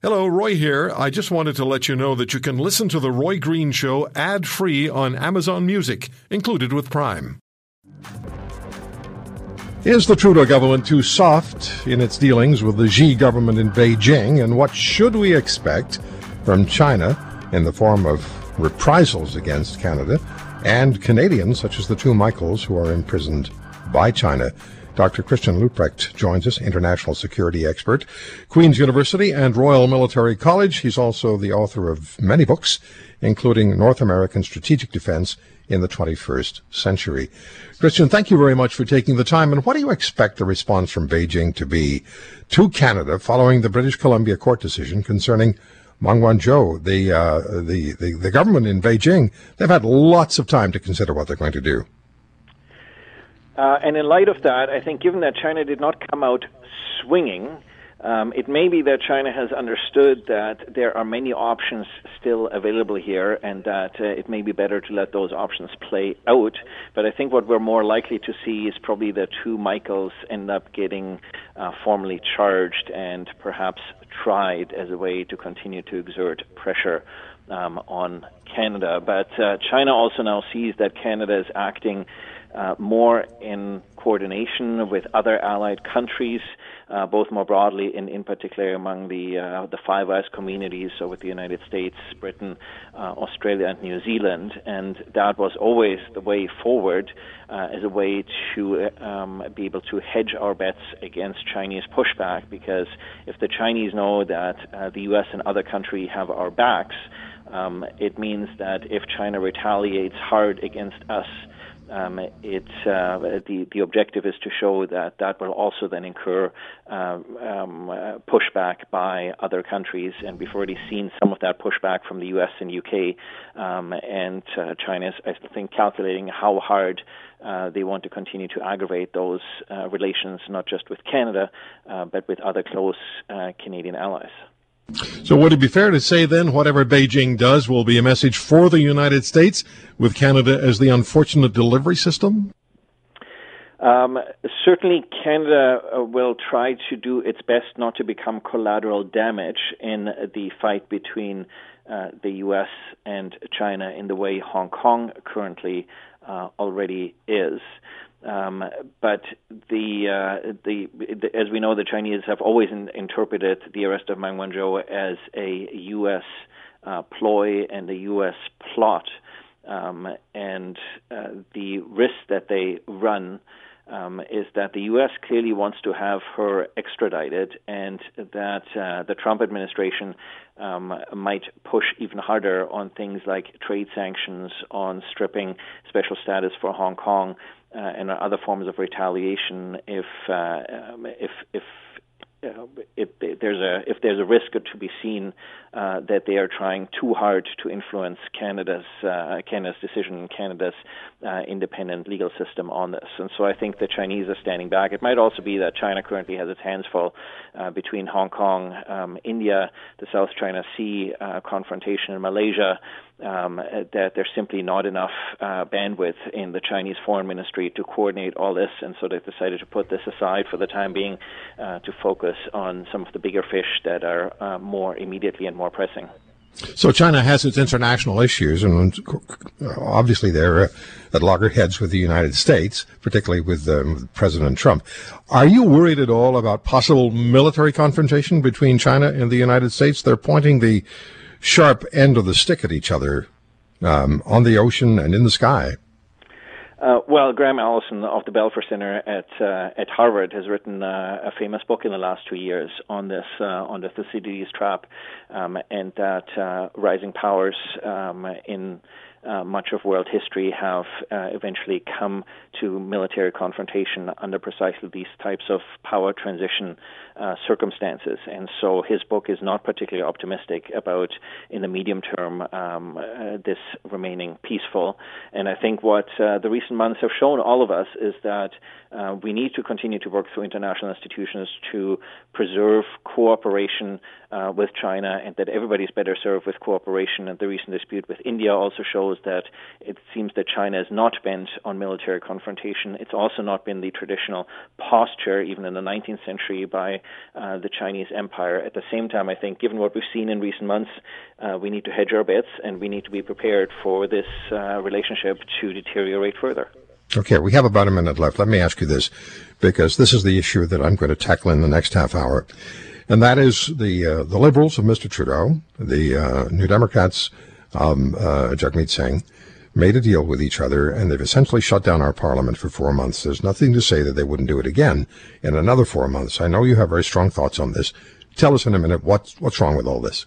Hello, Roy here. I just wanted to let you know that you can listen to The Roy Green Show ad free on Amazon Music, included with Prime. Is the Trudeau government too soft in its dealings with the Xi government in Beijing? And what should we expect from China in the form of reprisals against Canada and Canadians, such as the two Michaels who are imprisoned by China? Dr. Christian Leuprecht joins us, international security expert, Queen's University and Royal Military College. He's also the author of many books, including North American Strategic Defense in the 21st Century. Christian, thank you very much for taking the time. And what do you expect the response from Beijing to be to Canada following the British Columbia court decision concerning Meng Wanzhou, the, uh, the, the, the government in Beijing, they've had lots of time to consider what they're going to do. Uh, and in light of that, I think given that China did not come out swinging, um, it may be that China has understood that there are many options still available here and that uh, it may be better to let those options play out. But I think what we're more likely to see is probably the two Michaels end up getting uh, formally charged and perhaps tried as a way to continue to exert pressure um, on Canada. But uh, China also now sees that Canada is acting uh, more in coordination with other allied countries, uh, both more broadly and in particular among the uh, the Five Eyes communities, so with the United States, Britain, uh, Australia, and New Zealand, and that was always the way forward uh, as a way to um, be able to hedge our bets against Chinese pushback. Because if the Chinese know that uh, the U.S. and other countries have our backs, um, it means that if China retaliates hard against us um, it, uh, the, the objective is to show that that will also then incur uh, um, uh, pushback by other countries, and we've already seen some of that pushback from the U.S. and U.K. Um, and uh, China is, I think, calculating how hard uh, they want to continue to aggravate those uh, relations, not just with Canada, but with other close Canadian allies. So would it be fair to say then whatever Beijing does will be a message for the United States with Canada as the unfortunate delivery system? Um, certainly, Canada uh, will try to do its best not to become collateral damage in the fight between uh, the U.S. and China in the way Hong Kong currently uh, already is. Um, but the, uh, the, the, as we know, the Chinese have always in, interpreted the arrest of Meng Wanzhou as a U.S. Uh, ploy and a U.S. plot, um, and uh, the risk that they run um, is that the U.S. clearly wants to have her extradited, and that uh, the Trump administration um, might push even harder on things like trade sanctions, on stripping special status for Hong Kong, uh, and other forms of retaliation if uh, um, if if uh, if there's a if there's a risk to be seen uh, that they are trying too hard to influence Canada's uh, Canada's decision, Canada's uh, independent legal system on this. And so I think the Chinese are standing back. It might also be that China currently has its hands full uh, between Hong Kong, um, India, the South China Sea uh, confrontation in Malaysia. Um, that there's simply not enough uh, bandwidth in the Chinese foreign ministry to coordinate all this, and so they've decided to put this aside for the time being uh, to focus on some of the bigger fish that are uh, more immediately and more pressing. So China has its international issues, and obviously they're uh, at loggerheads with the United States, particularly with um, President Trump. Are you worried at all about possible military confrontation between China and the United States? They're pointing the sharp end of the stick at each other um, on the ocean and in the sky. Uh, well, Graham Allison of the Belfer Center at uh, at Harvard has written uh, a famous book in the last two years on this uh, on the Thucydides trap, um, and that uh, rising powers um, in uh, much of world history have uh, eventually come to military confrontation under precisely these types of power transition uh, circumstances. And so his book is not particularly optimistic about, in the medium term, um, uh, this remaining peaceful. And I think what uh, the recent months have shown all of us is that we need to continue to work through international institutions to preserve cooperation with China and that everybody's better served with cooperation. And the recent dispute with India also shows that it seems that China is not bent on military confrontation. It's also not been the traditional posture, even in the 19th century, by uh, the Chinese empire. At the same time, I think, given what we've seen in recent months, uh, we need to hedge our bets and we need to be prepared for this uh, relationship to deteriorate further. Okay, we have about a minute left. Let me ask you this, because this is the issue that I'm going to tackle in the next half hour, and that is the uh, the Liberals of Mr. Trudeau, the uh, New Democrats, um, uh, Jagmeet Singh, made a deal with each other, and they've essentially shut down our parliament for four months. There's nothing to say that they wouldn't do it again in another four months. I know you have very strong thoughts on this. Tell us in a minute what's what's wrong with all this.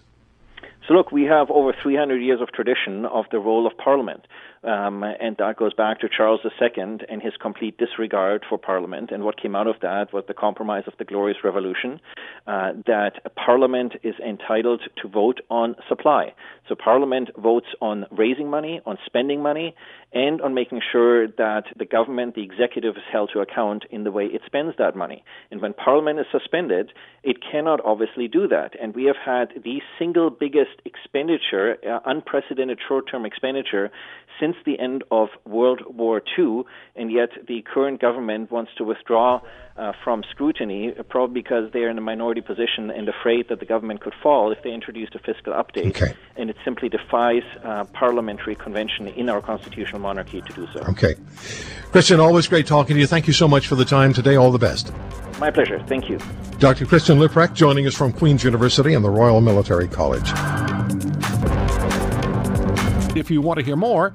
So, look, we have over 300 years of tradition of the role of Parliament. Um, and that goes back to Charles II and his complete disregard for Parliament. And what came out of that was the compromise of the Glorious Revolution uh, that Parliament is entitled to vote on supply. So Parliament votes on raising money, on spending money, and on making sure that the government, the executive, is held to account in the way it spends that money. And when Parliament is suspended, it cannot obviously do that. And we have had the single biggest expenditure, uh, unprecedented short term expenditure, since the end of World War II, and yet the current government wants to withdraw uh, from scrutiny, probably because they're in a minority position and afraid that the government could fall if they introduced a fiscal update. Okay. And it simply defies uh, parliamentary convention in our constitutional monarchy to do so. Okay. Christian, always great talking to you. Thank you so much for the time today. All the best. My pleasure. Thank you. Dr. Christian Leuprecht joining us from Queen's University and the Royal Military College. If you want to hear more,